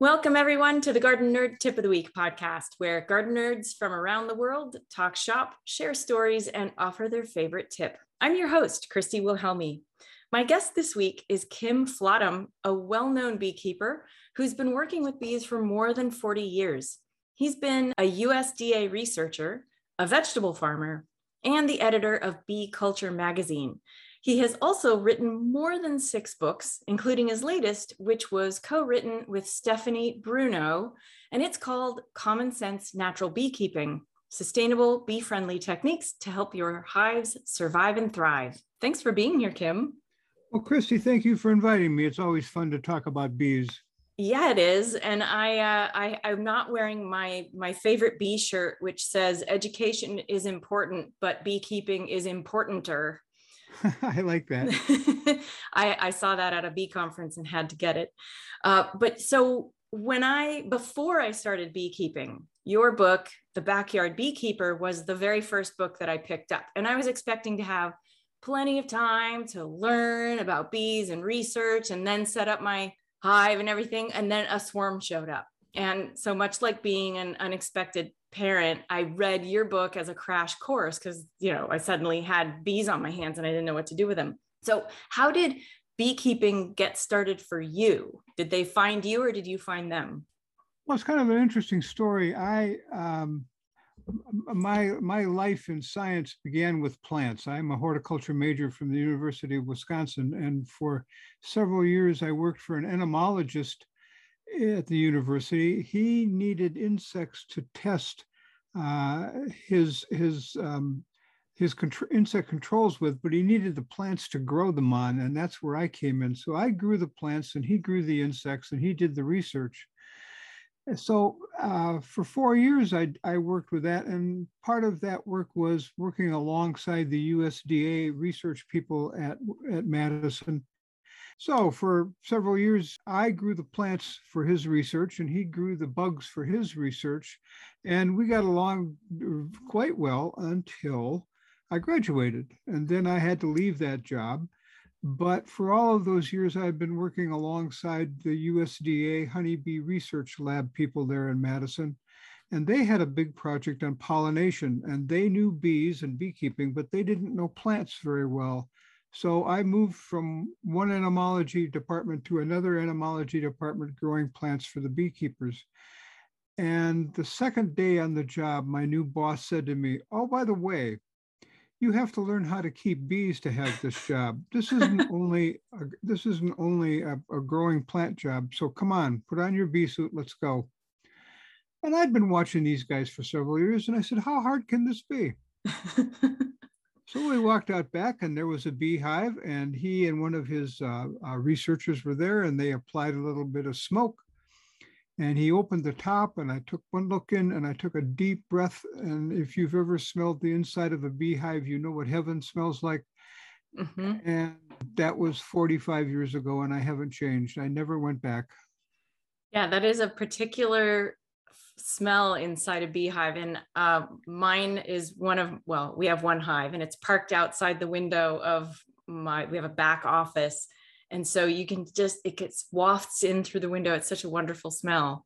Welcome, everyone, to the Garden Nerd Tip of the Week podcast, where garden nerds from around the world talk shop, share stories, and offer their favorite tip. I'm your host, Christy Wilhelmi. My guest this week is Kim Flottum, a well known beekeeper who's been working with bees for more than 40 years. He's been a USDA researcher, a vegetable farmer, and the editor of Bee Culture magazine. He has also written more than six books, including his latest, which was co written with Stephanie Bruneau, and it's called Common Sense Natural Beekeeping Sustainable Bee Friendly Techniques to Help Your Hives Survive and Thrive. Thanks for being here, Kim. Well, Christy, thank you for inviting me. It's always fun to talk about bees. Yeah, it is, and I, uh, I I'm not wearing my my favorite bee shirt, which says "Education is important, but beekeeping is importanter." I like that. I, I saw that at a bee conference and had to get it. Uh, but so when I, before I started beekeeping, your book, The Backyard Beekeeper, was the very first book that I picked up. And I was expecting to have plenty of time to learn about bees and research and then set up my hive and everything. And then a swarm showed up. And so much like being an unexpected parent, I read your book as a crash course because, you know, I suddenly had bees on my hands and I didn't know what to do with them. So, how did beekeeping get started for you? Did they find you or did you find them? Well, it's kind of an interesting story. I, um, my my life in science began with plants. I'm a horticulture major from the University of Wisconsin, and for several years I worked for an entomologist at the university, he needed insects to test uh, his his um, his contr- insect controls with, but he needed the plants to grow them on, and that's where I came in. So I grew the plants, and he grew the insects, and he did the research. So uh, for four years, I, I worked with that, and part of that work was working alongside the USDA research people at at Madison so for several years, I grew the plants for his research and he grew the bugs for his research. And we got along quite well until I graduated. And then I had to leave that job. But for all of those years, I've been working alongside the USDA honeybee research lab people there in Madison. And they had a big project on pollination, and they knew bees and beekeeping, but they didn't know plants very well. So I moved from one entomology department to another entomology department growing plants for the beekeepers. And the second day on the job, my new boss said to me, Oh, by the way, you have to learn how to keep bees to have this job. This isn't only a, this isn't only a, a growing plant job. So come on, put on your bee suit, let's go. And I'd been watching these guys for several years, and I said, How hard can this be? So we walked out back, and there was a beehive, and he and one of his uh, uh, researchers were there, and they applied a little bit of smoke. And he opened the top, and I took one look in, and I took a deep breath. And if you've ever smelled the inside of a beehive, you know what heaven smells like. Mm-hmm. And that was 45 years ago, and I haven't changed. I never went back. Yeah, that is a particular smell inside a beehive and uh, mine is one of well we have one hive and it's parked outside the window of my we have a back office and so you can just it gets wafts in through the window. It's such a wonderful smell.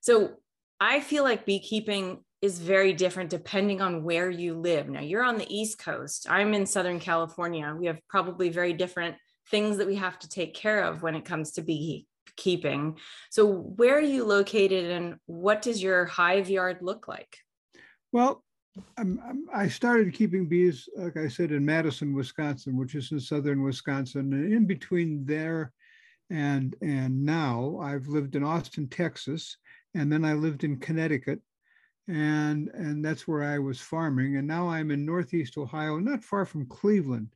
So i feel like beekeeping is very different depending on where you live. Now you're on the east coast. I'm in southern california. We have probably very different things that we have to take care of when it comes to bee keeping. So, where are you located and what does your hive yard look like? Well, I'm, I'm, i started keeping bees, like I said, in Madison, Wisconsin, which is in southern Wisconsin. And in between there and, and now, I've lived in Austin, Texas, and then I lived in Connecticut. And, and that's where I was farming. And now I'm in Northeast Ohio, not far from Cleveland.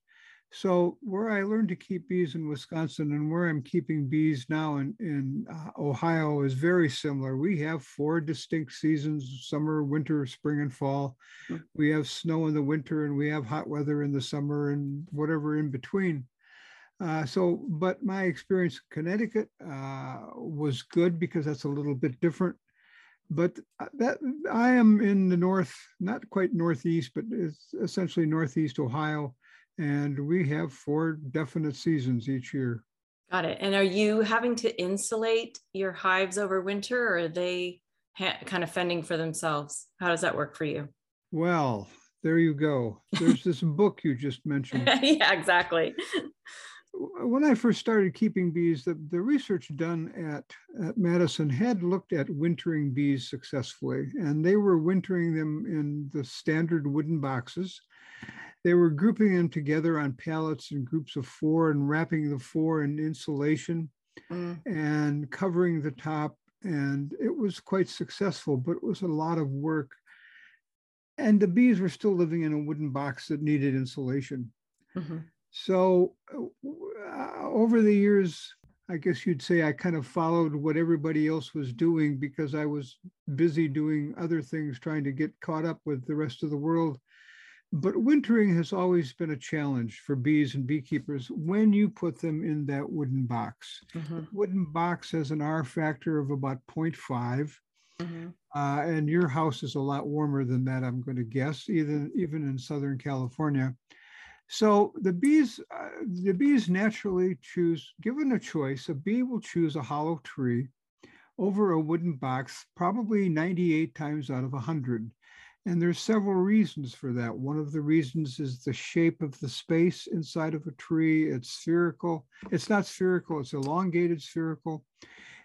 So where I learned to keep bees in Wisconsin and where I'm keeping bees now in, in uh, Ohio is very similar. We have four distinct seasons, summer, winter, spring, and fall. Mm-hmm. We have snow in the winter and we have hot weather in the summer and whatever in between. Uh, so, but my experience in Connecticut uh, was good because that's a little bit different. But uh, that I am in the north, not quite northeast, but it's essentially northeast Ohio and we have four definite seasons each year. Got it. And are you having to insulate your hives over winter or are they ha- kind of fending for themselves? How does that work for you? Well, there you go. There's this book you just mentioned. yeah, exactly. When I first started keeping bees, the, the research done at, at Madison had looked at wintering bees successfully, and they were wintering them in the standard wooden boxes. They were grouping them together on pallets in groups of four and wrapping the four in insulation mm. and covering the top. And it was quite successful, but it was a lot of work and the bees were still living in a wooden box that needed insulation. Mm-hmm. So uh, over the years, I guess you'd say I kind of followed what everybody else was doing because I was busy doing other things, trying to get caught up with the rest of the world. But wintering has always been a challenge for bees and beekeepers when you put them in that wooden box. Mm-hmm. Wooden box has an R factor of about 0.5. Mm-hmm. Uh, and your house is a lot warmer than that, I'm going to guess, even even in Southern California. So the bees, uh, the bees naturally choose, given a choice, a bee will choose a hollow tree over a wooden box, probably 98 times out of 100. And there's several reasons for that. One of the reasons is the shape of the space inside of a tree. It's spherical. It's not spherical, it's elongated spherical.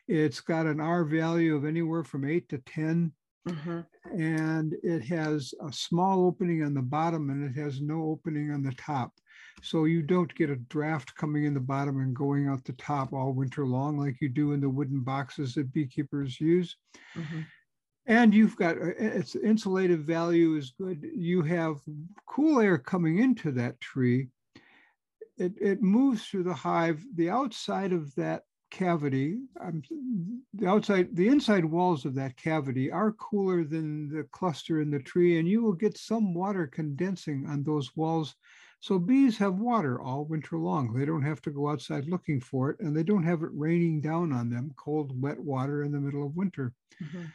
It's got an R value of anywhere from eight to 10. Mm-hmm. And it has a small opening on the bottom and it has no opening on the top. So you don't get a draft coming in the bottom and going out the top all winter long like you do in the wooden boxes that beekeepers use. Mm-hmm. And you've got uh, its insulative value is good. You have cool air coming into that tree. It, it moves through the hive. The outside of that cavity, um, the outside, the inside walls of that cavity are cooler than the cluster in the tree, and you will get some water condensing on those walls. So bees have water all winter long. They don't have to go outside looking for it, and they don't have it raining down on them, cold, wet water in the middle of winter. Mm-hmm.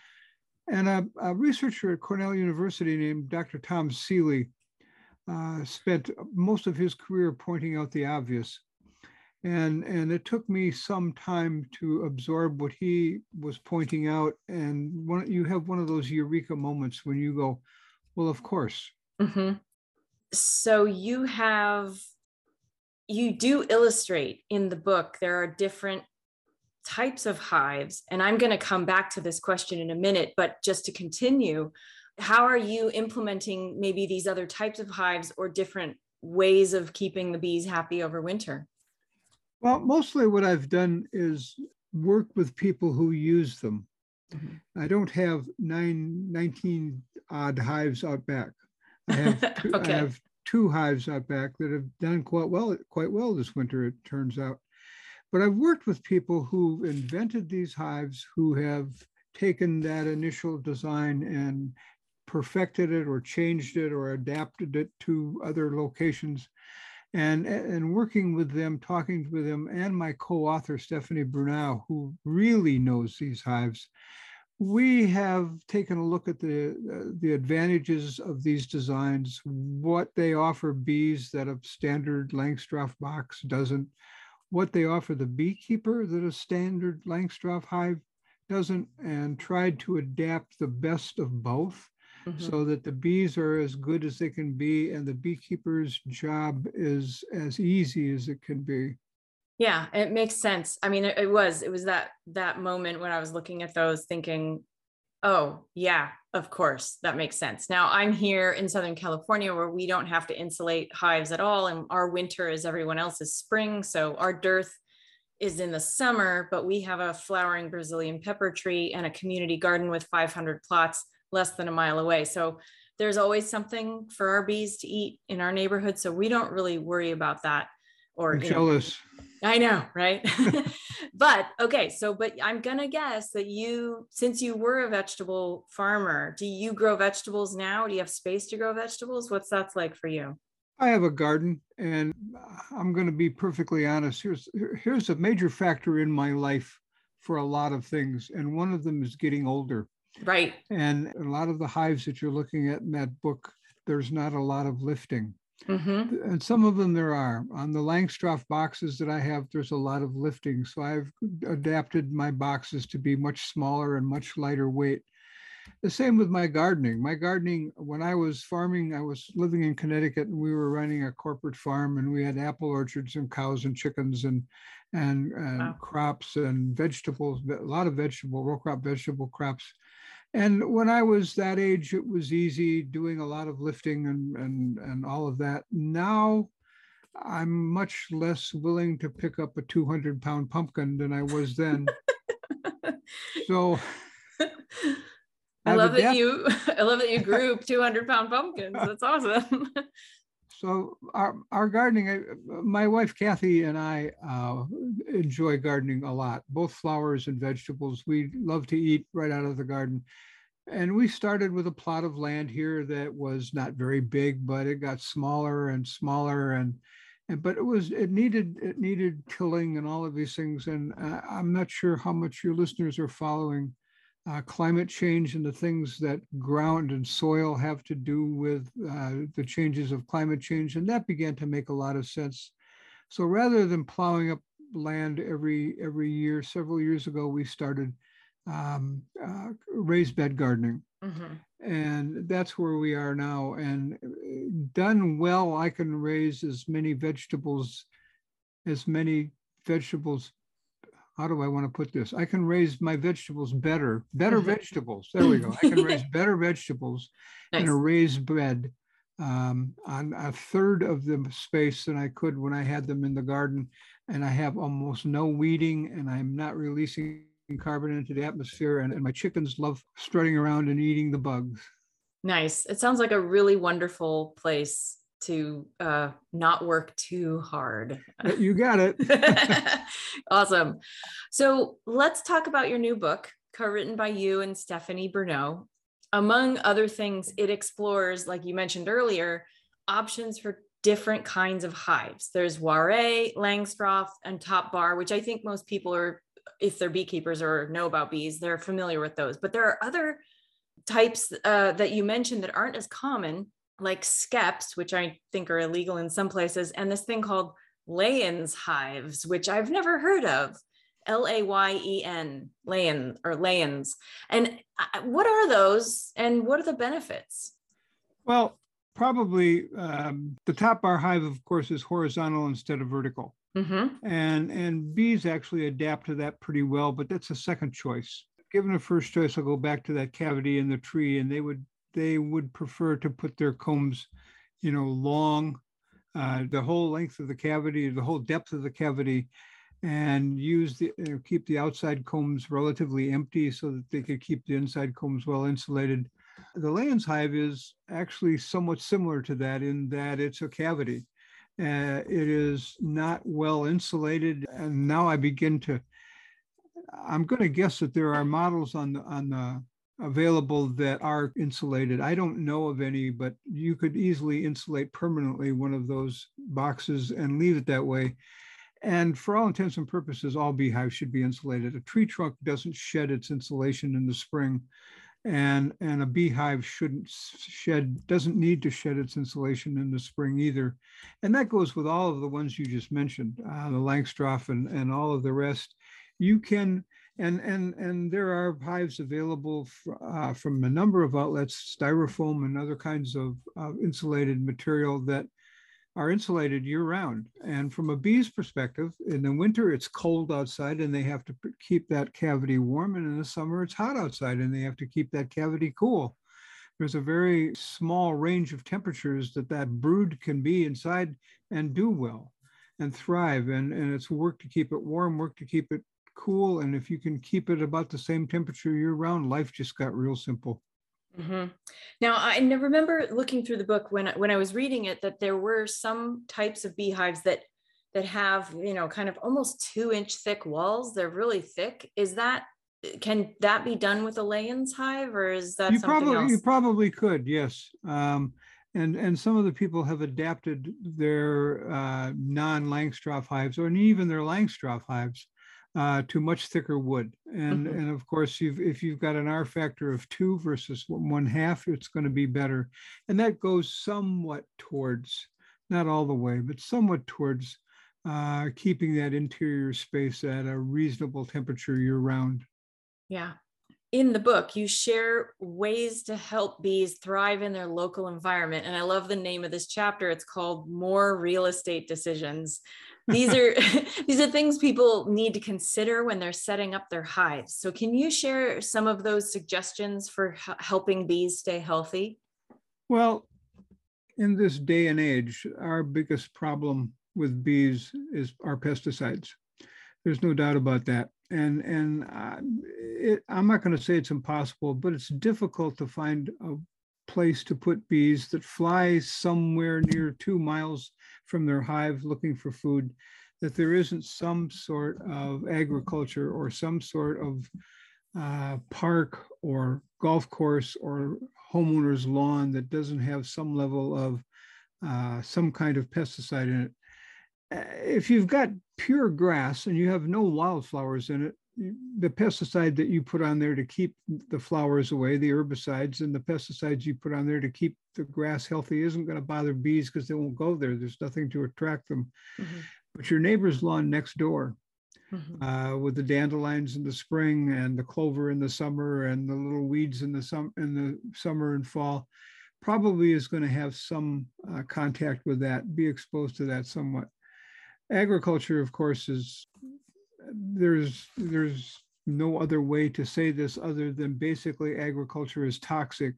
And a, a, researcher at Cornell University named Dr. Tom Seeley uh, spent most of his career pointing out the obvious and and it took me some time to absorb what he was pointing out and one you have one of those eureka moments when you go well of course mm-hmm. so you have you do illustrate in the book there are different types of hives and i'm going to come back to this question in a minute but just to continue how are you implementing maybe these other types of hives or different ways of keeping the bees happy over winter well, mostly what I've done is work with people who use them. Mm-hmm. I don't have nine, 19 odd hives out back. I have, two, okay. I have two hives out back that have done quite well, quite well this winter, it turns out. But I've worked with people who invented these hives who have taken that initial design and perfected it or changed it or adapted it to other locations. And and working with them, talking with them, and my co-author Stephanie Bruneau, who really knows these hives, we have taken a look at the uh, the advantages of these designs, what they offer bees that a standard Langstroth box doesn't, what they offer the beekeeper that a standard Langstroth hive doesn't, and tried to adapt the best of both mm-hmm. so that the bees are as good as they can be and the beekeeper's job is as easy as it can be yeah it makes sense i mean it, it was it was that that moment when i was looking at those thinking oh yeah of course that makes sense now i'm here in southern california where we don't have to insulate hives at all and our winter is everyone else's spring so our dearth is in the summer, but we have a flowering Brazilian pepper tree and a community garden with 500 plots less than a mile away. So there's always something for our bees to eat in our neighborhood. So we don't really worry about that. Or I'm jealous. I know, right? but okay, so but I'm gonna guess that you, since you were a vegetable farmer, do you grow vegetables now? Do you have space to grow vegetables? What's that like for you? I have a garden, and I'm going to be perfectly honest. Here's here's a major factor in my life for a lot of things, and one of them is getting older. Right. And a lot of the hives that you're looking at in that book, there's not a lot of lifting. Mm-hmm. And some of them there are. On the Langstroth boxes that I have, there's a lot of lifting. So I've adapted my boxes to be much smaller and much lighter weight. The same with my gardening. My gardening, when I was farming, I was living in Connecticut and we were running a corporate farm and we had apple orchards and cows and chickens and and, and wow. crops and vegetables, a lot of vegetable, row crop vegetable crops. And when I was that age, it was easy doing a lot of lifting and and and all of that. Now I'm much less willing to pick up a 200 pound pumpkin than I was then. so I love that you I love that you grew 200 pound pumpkins. That's awesome. so our, our gardening, my wife Kathy and I uh, enjoy gardening a lot, both flowers and vegetables. We love to eat right out of the garden. And we started with a plot of land here that was not very big, but it got smaller and smaller and and but it was it needed it needed tilling and all of these things and uh, i'm not sure how much your listeners are following uh, climate change and the things that ground and soil have to do with uh, the changes of climate change. And that began to make a lot of sense. So rather than plowing up land every every year, several years ago, we started um, uh, raised bed gardening. Mm-hmm. And that's where we are now. And uh, done well, I can raise as many vegetables, as many vegetables how do I want to put this? I can raise my vegetables better, better mm-hmm. vegetables. There we go. I can raise better vegetables nice. in a raised bed um, on a third of the space than I could when I had them in the garden. And I have almost no weeding and I'm not releasing carbon into the atmosphere. And, and my chickens love strutting around and eating the bugs. Nice. It sounds like a really wonderful place to uh, not work too hard. You got it. awesome. So let's talk about your new book, co-written by you and Stephanie Bruneau. Among other things, it explores, like you mentioned earlier, options for different kinds of hives. There's Warré, Langstroth, and Top Bar, which I think most people are, if they're beekeepers or know about bees, they're familiar with those. But there are other types uh, that you mentioned that aren't as common like skeps, which I think are illegal in some places, and this thing called Layens hives, which I've never heard of. L A Y E N, Layen or Layens. And what are those and what are the benefits? Well, probably um, the top bar hive, of course, is horizontal instead of vertical. Mm-hmm. And, and bees actually adapt to that pretty well, but that's a second choice. Given a first choice, I'll go back to that cavity in the tree, and they would they would prefer to put their combs, you know, long, uh, the whole length of the cavity, the whole depth of the cavity, and use the uh, keep the outside combs relatively empty so that they could keep the inside combs well insulated. The Layens hive is actually somewhat similar to that in that it's a cavity. Uh, it is not well insulated, and now I begin to. I'm going to guess that there are models on the on the available that are insulated. I don't know of any, but you could easily insulate permanently one of those boxes and leave it that way. And for all intents and purposes, all beehives should be insulated. A tree trunk doesn't shed its insulation in the spring, and, and a beehive shouldn't shed, doesn't need to shed its insulation in the spring either. And that goes with all of the ones you just mentioned, uh, the Langstroth and, and all of the rest. You can and and and there are hives available uh, from a number of outlets, styrofoam and other kinds of uh, insulated material that are insulated year round. And from a bee's perspective, in the winter it's cold outside and they have to keep that cavity warm, and in the summer it's hot outside and they have to keep that cavity cool. There's a very small range of temperatures that that brood can be inside and do well and thrive. And, and it's work to keep it warm, work to keep it cool and if you can keep it about the same temperature year round life just got real simple mm-hmm. now i remember looking through the book when when i was reading it that there were some types of beehives that that have you know kind of almost two inch thick walls they're really thick is that can that be done with a Layens hive or is that you probably else? you probably could yes um, and and some of the people have adapted their uh, non Langstroth hives or even their Langstroth hives uh, to much thicker wood. And, mm-hmm. and of course, you've, if you've got an R factor of two versus one half, it's going to be better. And that goes somewhat towards not all the way, but somewhat towards uh, keeping that interior space at a reasonable temperature year round. Yeah. In the book, you share ways to help bees thrive in their local environment. And I love the name of this chapter. It's called More Real Estate Decisions. These are these are things people need to consider when they're setting up their hives. So can you share some of those suggestions for h- helping bees stay healthy? Well, in this day and age, our biggest problem with bees is our pesticides. There's no doubt about that. And and uh, it, I'm not going to say it's impossible, but it's difficult to find a place to put bees that fly somewhere near two miles from their hive looking for food. That there isn't some sort of agriculture or some sort of uh, park or golf course or homeowner's lawn that doesn't have some level of uh, some kind of pesticide in it. Uh, if you've got pure grass and you have no wildflowers in it, the pesticide that you put on there to keep the flowers away, the herbicides and the pesticides you put on there to keep the grass healthy isn't going to bother bees because they won't go there. There's nothing to attract them. Mm-hmm. But your neighbor's lawn next door, mm-hmm. uh, with the dandelions in the spring and the clover in the summer and the little weeds in the sum in the summer and fall, probably is going to have some uh, contact with that, be exposed to that somewhat agriculture, of course, is there's there's no other way to say this other than basically agriculture is toxic.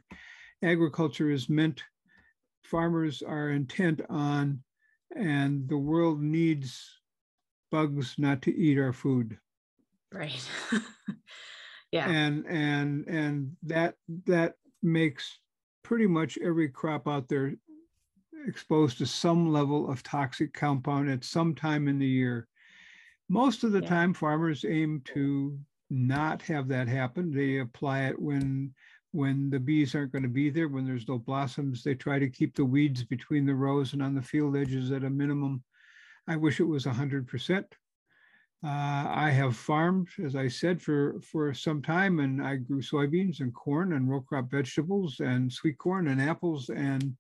Agriculture is meant, farmers are intent on, and the world needs bugs not to eat our food. Right. yeah. And and and that that makes pretty much every crop out there exposed to some level of toxic compound at some time in the year. Most of the yeah. time, farmers aim to not have that happen. They apply it when when the bees aren't going to be there, when there's no blossoms. They try to keep the weeds between the rows and on the field edges at a minimum. I wish it was 100%. Uh, I have farmed, as I said, for, for some time, and I grew soybeans and corn and row crop vegetables and sweet corn and apples. And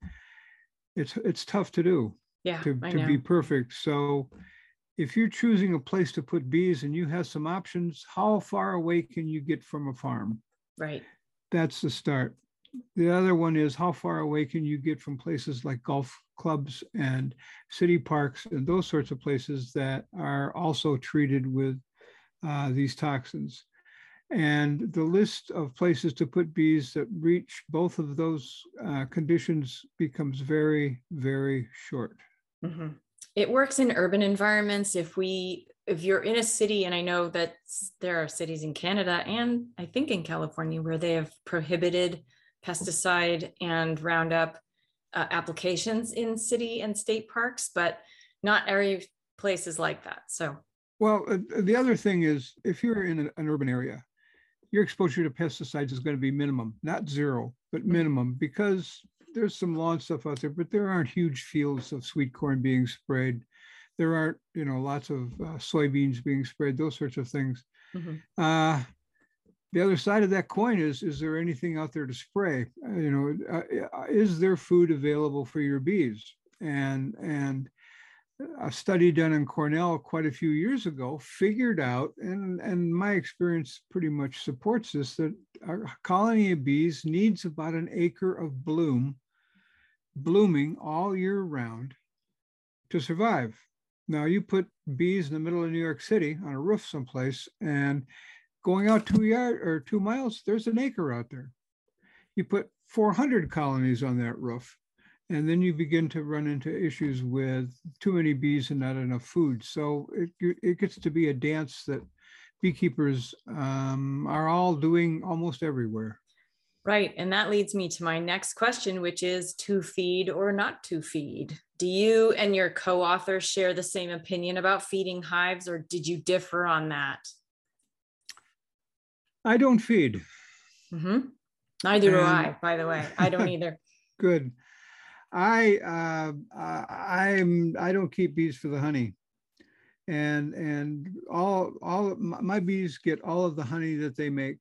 it's it's tough to do yeah to, to be perfect so if you're choosing a place to put bees and you have some options how far away can you get from a farm right that's the start the other one is how far away can you get from places like golf clubs and city parks and those sorts of places that are also treated with uh, these toxins and the list of places to put bees that reach both of those uh, conditions becomes very, very short. Mm-hmm. It works in urban environments. If we, if you're in a city, and I know that there are cities in Canada and I think in California where they have prohibited pesticide and Roundup uh, applications in city and state parks, but not every place is like that. So, well, uh, the other thing is if you're in an, an urban area, your exposure to pesticides is going to be minimum, not zero, but minimum, because there's some lawn stuff out there, but there aren't huge fields of sweet corn being sprayed. There aren't, you know, lots of uh, soybeans being sprayed, those sorts of things. Mm-hmm. Uh, the other side of that coin is: is there anything out there to spray? Uh, you know, uh, uh, is there food available for your bees? And and a study done in Cornell quite a few years ago figured out, and, and my experience pretty much supports this, that a colony of bees needs about an acre of bloom, blooming all year round to survive. Now, you put bees in the middle of New York City on a roof someplace, and going out two yard or two miles, there's an acre out there. You put 400 colonies on that roof, and then you begin to run into issues with too many bees and not enough food. So it, it gets to be a dance that beekeepers um, are all doing almost everywhere. Right. And that leads me to my next question, which is to feed or not to feed. Do you and your co author share the same opinion about feeding hives, or did you differ on that? I don't feed. Mm-hmm. Neither and, do I, by the way. I don't either. Good. I uh, I'm I don't keep bees for the honey, and and all all my bees get all of the honey that they make,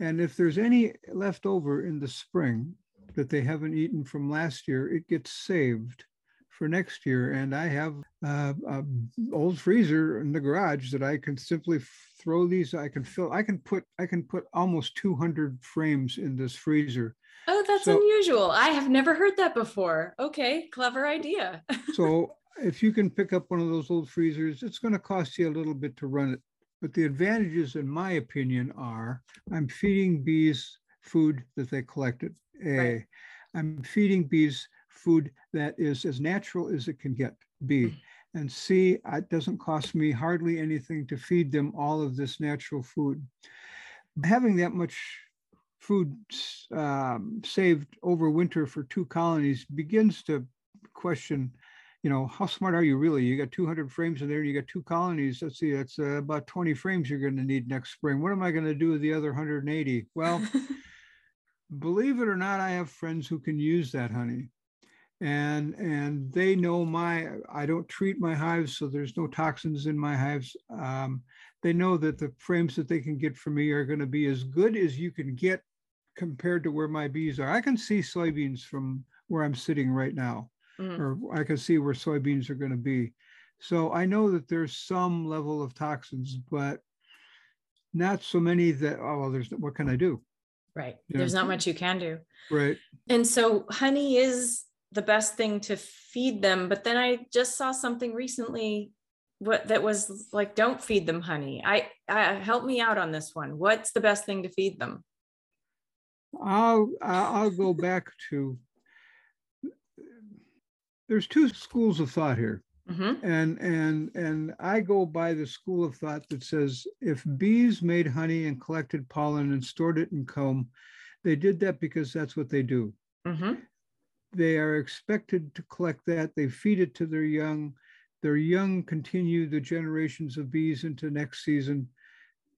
and if there's any left over in the spring that they haven't eaten from last year, it gets saved for next year. And I have uh, an old freezer in the garage that I can simply throw these. I can fill. I can put. I can put almost 200 frames in this freezer. Oh, that's so, unusual. I have never heard that before. Okay, clever idea. so if you can pick up one of those old freezers, it's going to cost you a little bit to run it. But the advantages, in my opinion, are I'm feeding bees food that they collected. A, right. I'm feeding bees food that is as natural as it can get. B, mm. and C, it doesn't cost me hardly anything to feed them all of this natural food. Having that much food um, saved over winter for two colonies begins to question you know, how smart are you really? You got 200 frames in there, you got two colonies. Let's see, that's uh, about 20 frames you're going to need next spring. What am I going to do with the other 180? Well, believe it or not, I have friends who can use that honey. And and they know my I don't treat my hives, so there's no toxins in my hives. Um, they know that the frames that they can get from me are going to be as good as you can get compared to where my bees are. I can see soybeans from where I'm sitting right now mm. or I can see where soybeans are going to be. So I know that there's some level of toxins, but not so many that, oh, well, there's what can I do? Right. You there's know? not much you can do. Right. And so honey is the best thing to feed them. But then I just saw something recently what that was like don't feed them honey I, I help me out on this one what's the best thing to feed them i'll i'll go back to there's two schools of thought here. Mm-hmm. And and and I go by the school of thought that says if bees made honey and collected pollen and stored it in comb, they did that because that's what they do. Mm-hmm. They are expected to collect that. They feed it to their young. Their young continue the generations of bees into next season,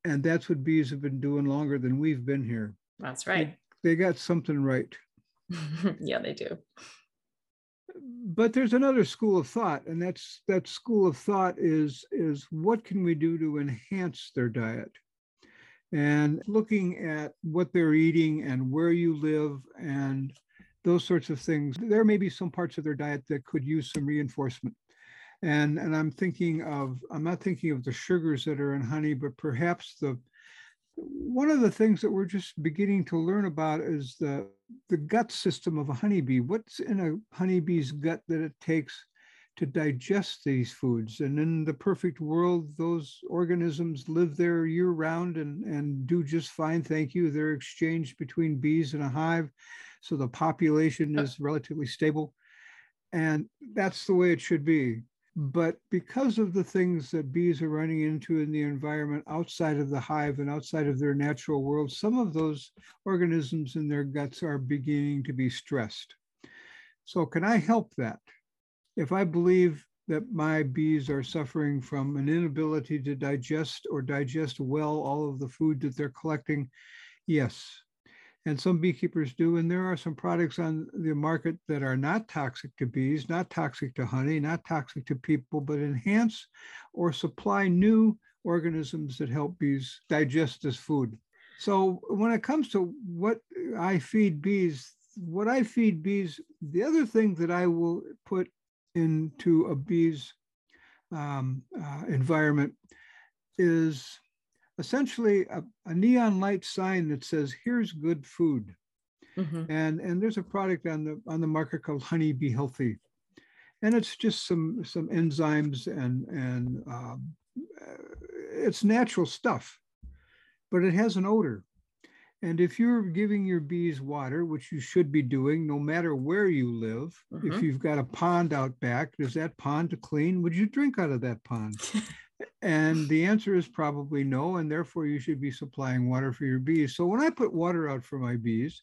and that's what bees have been doing longer than we've been here. That's right. They, they got something right. yeah, they do but there's another school of thought, and that's that school of thought is is what can we do to enhance their diet? And looking at what they're eating and where you live and those sorts of things, there may be some parts of their diet that could use some reinforcement. And and I'm thinking of I'm not thinking of the sugars that are in honey, but perhaps the one of the things that we're just beginning to learn about is the the gut system of a honeybee. What's in a honeybee's gut that it takes to digest these foods? And in the perfect world, those organisms live there year round and, and do just fine. Thank you. They're exchanged between bees in a hive. So the population uh is relatively stable. And that's the way it should be. But because of the things that bees are running into in the environment outside of the hive and outside of their natural world, some of those organisms in their guts are beginning to be stressed. So, can I help that? If I believe that my bees are suffering from an inability to digest or digest well all of the food that they're collecting, yes, and some beekeepers do. And there are some products on the market that are not toxic to bees, not toxic to honey, not toxic to people, but enhance or supply new organisms that help bees digest this food. So when it comes to what I feed bees, what I feed bees, the other thing that I will put into a bee's um, uh, environment is essentially a, a, neon light sign that says here's good food. Mm-hmm. and and there's a product on the on the market called Honey-B-Healthy. And it's just some some enzymes and and um, it's natural stuff but it has an odor. And if you're giving your bees water which you should be doing no matter where you live mm-hmm. if you've got a pond out back is that pond to clean? Would you drink out of that pond And the answer is probably no, and therefore you should be supplying water for your bees. So when I put water out for my bees,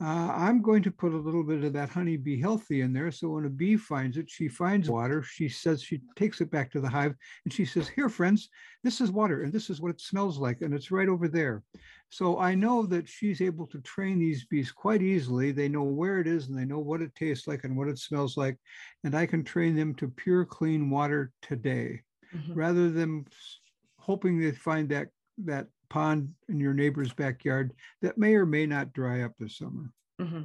uh, I'm going to put a little bit of that Honey-B-Healthy in there. So when a bee finds it, she finds water. She says she takes it back to the hive and she says, Here, friends, this is water and this is what it smells like. And it's right over there. So I know that she's able to train these bees quite easily. They know where it is and they know what it tastes like and what it smells like. And I can train them to pure, clean water today mm-hmm. rather than hoping to find that that pond in your neighbor's backyard that may or may not dry up this summer. Mm-hmm.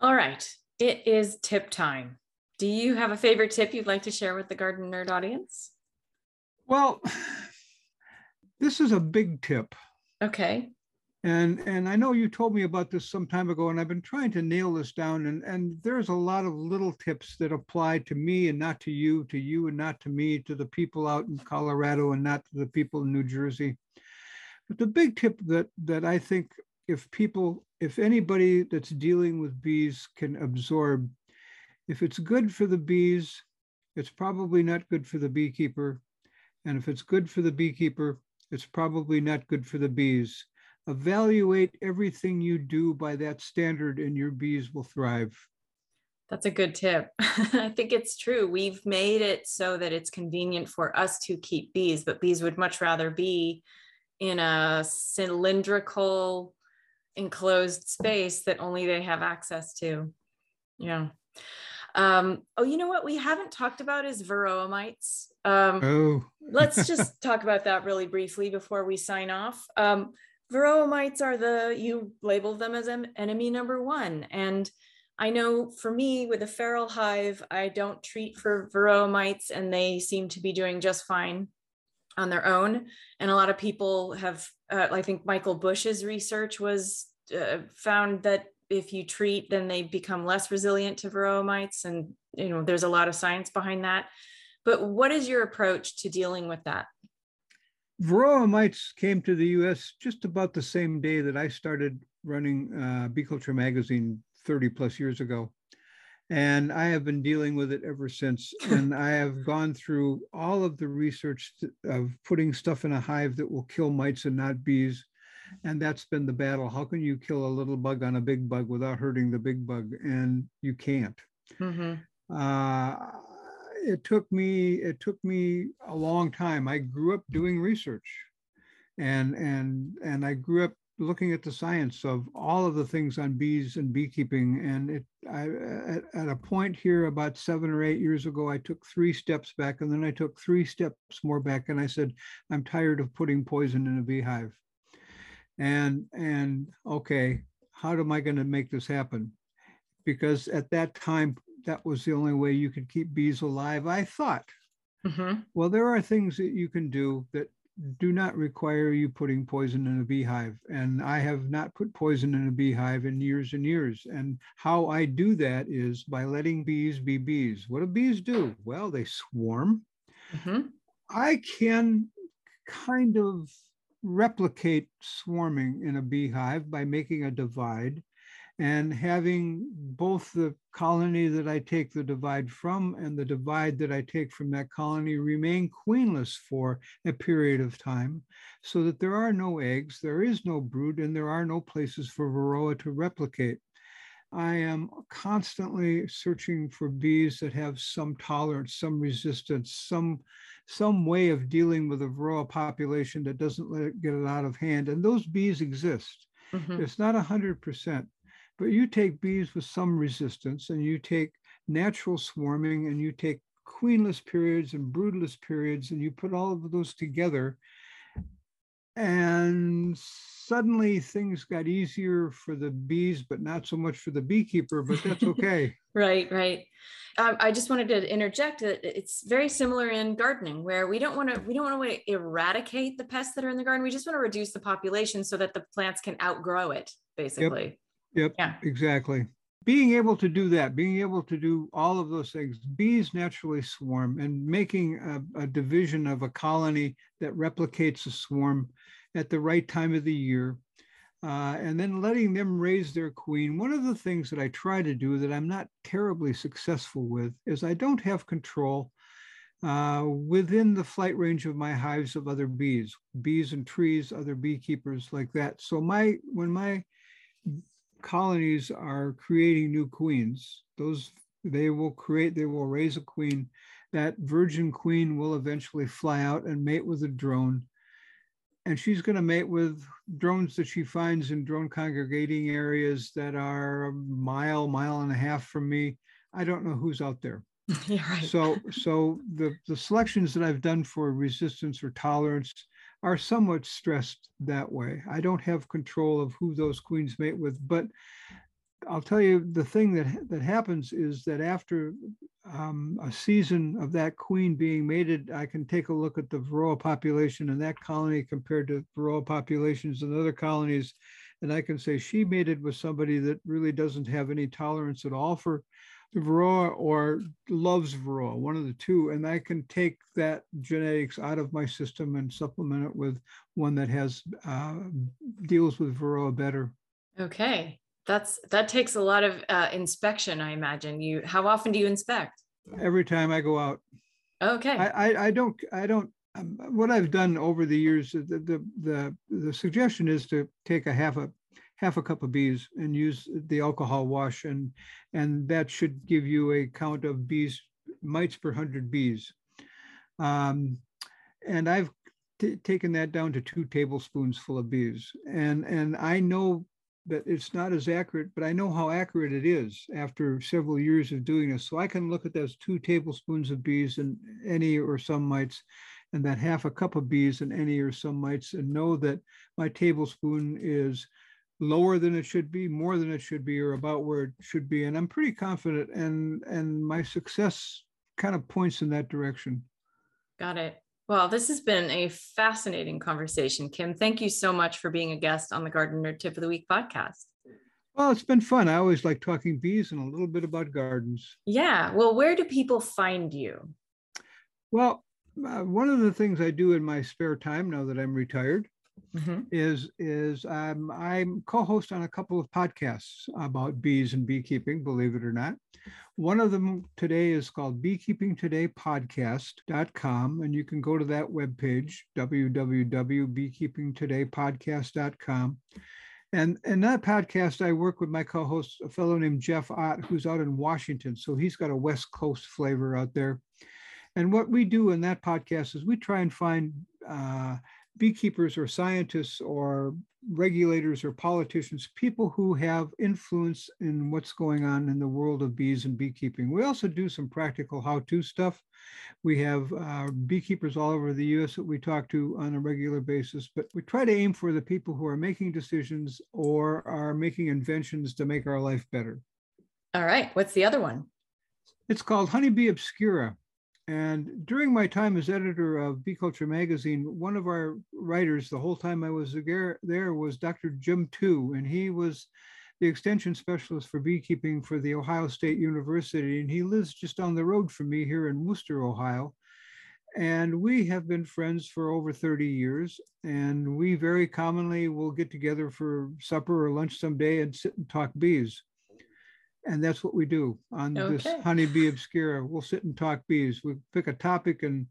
All right, it is tip time. Do you have a favorite tip you'd like to share with the Garden Nerd audience? Well, this is a big tip. Okay. And and I know you told me about this some time ago, and I've been trying to nail this down. And and there's a lot of little tips that apply to me and not to you, to you and not to me, to the people out in Colorado and not to the people in New Jersey. But the big tip that that I think if people, if anybody that's dealing with bees can absorb if it's good for the bees, it's probably not good for the beekeeper. And if it's good for the beekeeper, it's probably not good for the bees. Evaluate everything you do by that standard, and your bees will thrive. That's a good tip. I think it's true. We've made it so that it's convenient for us to keep bees, but bees would much rather be in a cylindrical enclosed space that only they have access to. Yeah. Um, oh, you know what we haven't talked about is varroa mites. Um, oh. let's just talk about that really briefly before we sign off. Um, varroa mites are the, you label them as enemy number one. And I know for me with a feral hive, I don't treat for varroa mites and they seem to be doing just fine on their own. And a lot of people have, uh, I think Michael Bush's research was uh, found that if you treat, then they become less resilient to varroa mites. And, you know, there's a lot of science behind that. But what is your approach to dealing with that? Varroa mites came to the US just about the same day that I started running uh, Bee Culture Magazine 30 plus years ago. And I have been dealing with it ever since. and I have gone through all of the research of putting stuff in a hive that will kill mites and not bees and that's been the battle how can you kill a little bug on a big bug without hurting the big bug and you can't mm-hmm. uh, it took me it took me a long time. I grew up doing research and and and i grew up looking at the science of all of the things on bees and beekeeping. And it I, at, at a point here about seven or eight years ago i took three steps back and then i took three steps more back and i said i'm tired of putting poison in a beehive. And and okay how am i going to make this happen? Because at that time that was the only way you could keep bees alive i thought mm-hmm. well there are things that you can do that do not require you putting poison in a beehive and i have not put poison in a beehive in years and years and how i do that is by letting bees be bees what do bees do well they swarm mm-hmm. i can kind of replicate swarming in a beehive by making a divide and having both the colony that I take the divide from and the divide that I take from that colony remain queenless for a period of time so that there are no eggs, there is no brood, and there are no places for Varroa to replicate. I am constantly searching for bees that have some tolerance, some resistance, some some way of dealing with a varroa population that doesn't let it get it out of hand. And those bees exist. Mm-hmm. It's not 100%, but you take bees with some resistance and you take natural swarming and you take queenless periods and broodless periods and you put all of those together and suddenly things got easier for the bees but not so much for the beekeeper but that's okay. Right right. Um, i just wanted to interject that it's very similar in gardening where we don't want to we don't want to eradicate the pests that are in the garden. We just want to reduce the population so that the plants can outgrow it basically. yep, yep yeah exactly being able to do that, being able to do all of those things, bees naturally swarm and making a, a, division of a colony that replicates a swarm at the right time of the year, uh, and then letting them raise their queen. One of the things that I try to do that I'm not terribly successful with is I don't have control uh, within the flight range of my hives of other bees, bees and trees, other beekeepers like that. So my when my colonies are creating new queens. Those they will create, they will raise a queen. That virgin queen will eventually fly out and mate with a drone. And she's going to mate with drones that she finds in drone congregating areas that are a mile, mile and a half from me. I don't know who's out there. yeah, right. So, so the, the selections that I've done for resistance or tolerance are somewhat stressed that way. I don't have control of who those queens mate with, but I'll tell you the thing that that happens is that after um, a season of that queen being mated, I can take a look at the varroa population in that colony compared to varroa populations in other colonies. And I can say she mated with somebody that really doesn't have any tolerance at all for varroa or loves varroa, one of the two. And I can take that genetics out of my system and supplement it with one that has uh, deals with varroa better. Okay that's that takes a lot of uh, inspection i imagine you how often do you inspect every time i go out okay i i, I don't i don't um, what i've done over the years the, the the the suggestion is to take a half a half a cup of bees and use the alcohol wash and and that should give you a count of bees mites per 100 bees um, and i've taken that down to two tablespoons full of bees and and i know that it's not as accurate, but I know how accurate it is after several years of doing this. So I can look at those two tablespoons of bees and any or some mites, and that half a cup of bees and any or some mites, and know that my tablespoon is lower than it should be, more than it should be, or about where it should be. And I'm pretty confident, and and my success kind of points in that direction. Got it. Well, this has been a fascinating conversation, Kim. Thank you so much for being a guest on the Garden Nerd Tip of the Week podcast. Well, it's been fun. I always like talking bees and a little bit about gardens. Yeah. Well, where do people find you? Well, uh, one of the things I do in my spare time now that I'm retired mm-hmm. is is um, I'm co-host on a couple of podcasts about bees and beekeeping. Believe it or not, one of them today is called beekeepingtodaypodcast.com, and you can go to that webpage, www.beekeepingtodaypodcast.com. And in that podcast, I work with my co-host, a fellow named Jeff Ott, who's out in Washington. So he's got a West Coast flavor out there. And what we do in that podcast is we try and find uh, beekeepers or scientists or regulators or politicians, people who have influence in what's going on in the world of bees and beekeeping. We also do some practical how-to stuff. We have uh, beekeepers all over the US that we talk to on a regular basis, but we try to aim for the people who are making decisions or are making inventions to make our life better. All right. What's the other one? It's called Honeybee Obscura. And during my time as editor of Bee Culture magazine, one of our writers, the whole time I was there, was Dr. Jim Tew, and he was the extension specialist for beekeeping for the Ohio State University. And he lives just down the road from me here in Wooster, Ohio. And we have been friends for over 30 years. And we very commonly will get together for supper or lunch someday and sit and talk bees. And that's what we do on okay. this honeybee obscura. We'll sit and talk bees. We pick a topic and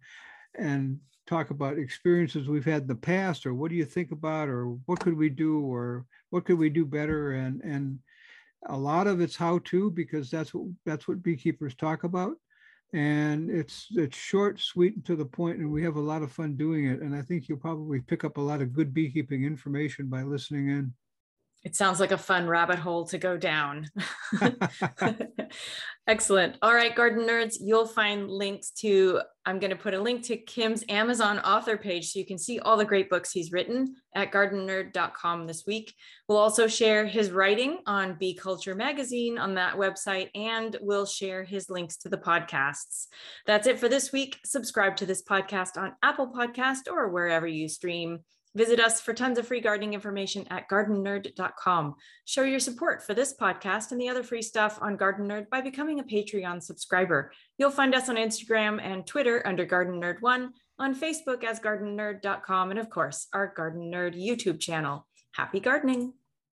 and talk about experiences we've had in the past, or what do you think about, or what could we do, or what could we do better, and and a lot of it's how to because that's what that's what beekeepers talk about and it's it's short sweet and to the point and we have a lot of fun doing it and i think you'll probably pick up a lot of good beekeeping information by listening in it sounds like a fun rabbit hole to go down. Excellent. All right, garden nerds, you'll find links to, I'm going to put a link to Kim's Amazon author page so you can see all the great books he's written at gardennerd.com this week. We'll also share his writing on Bee Culture Magazine on that website, and we'll share his links to the podcasts. That's it for this week. Subscribe to this podcast on Apple Podcast or wherever you stream. Visit us for tons of free gardening information at gardennerd.com. Show your support for this podcast and the other free stuff on Garden Nerd by becoming a Patreon subscriber. You'll find us on Instagram and Twitter under Garden Nerd One, on Facebook as gardennerd.com, and of course, our Garden Nerd YouTube channel. Happy gardening!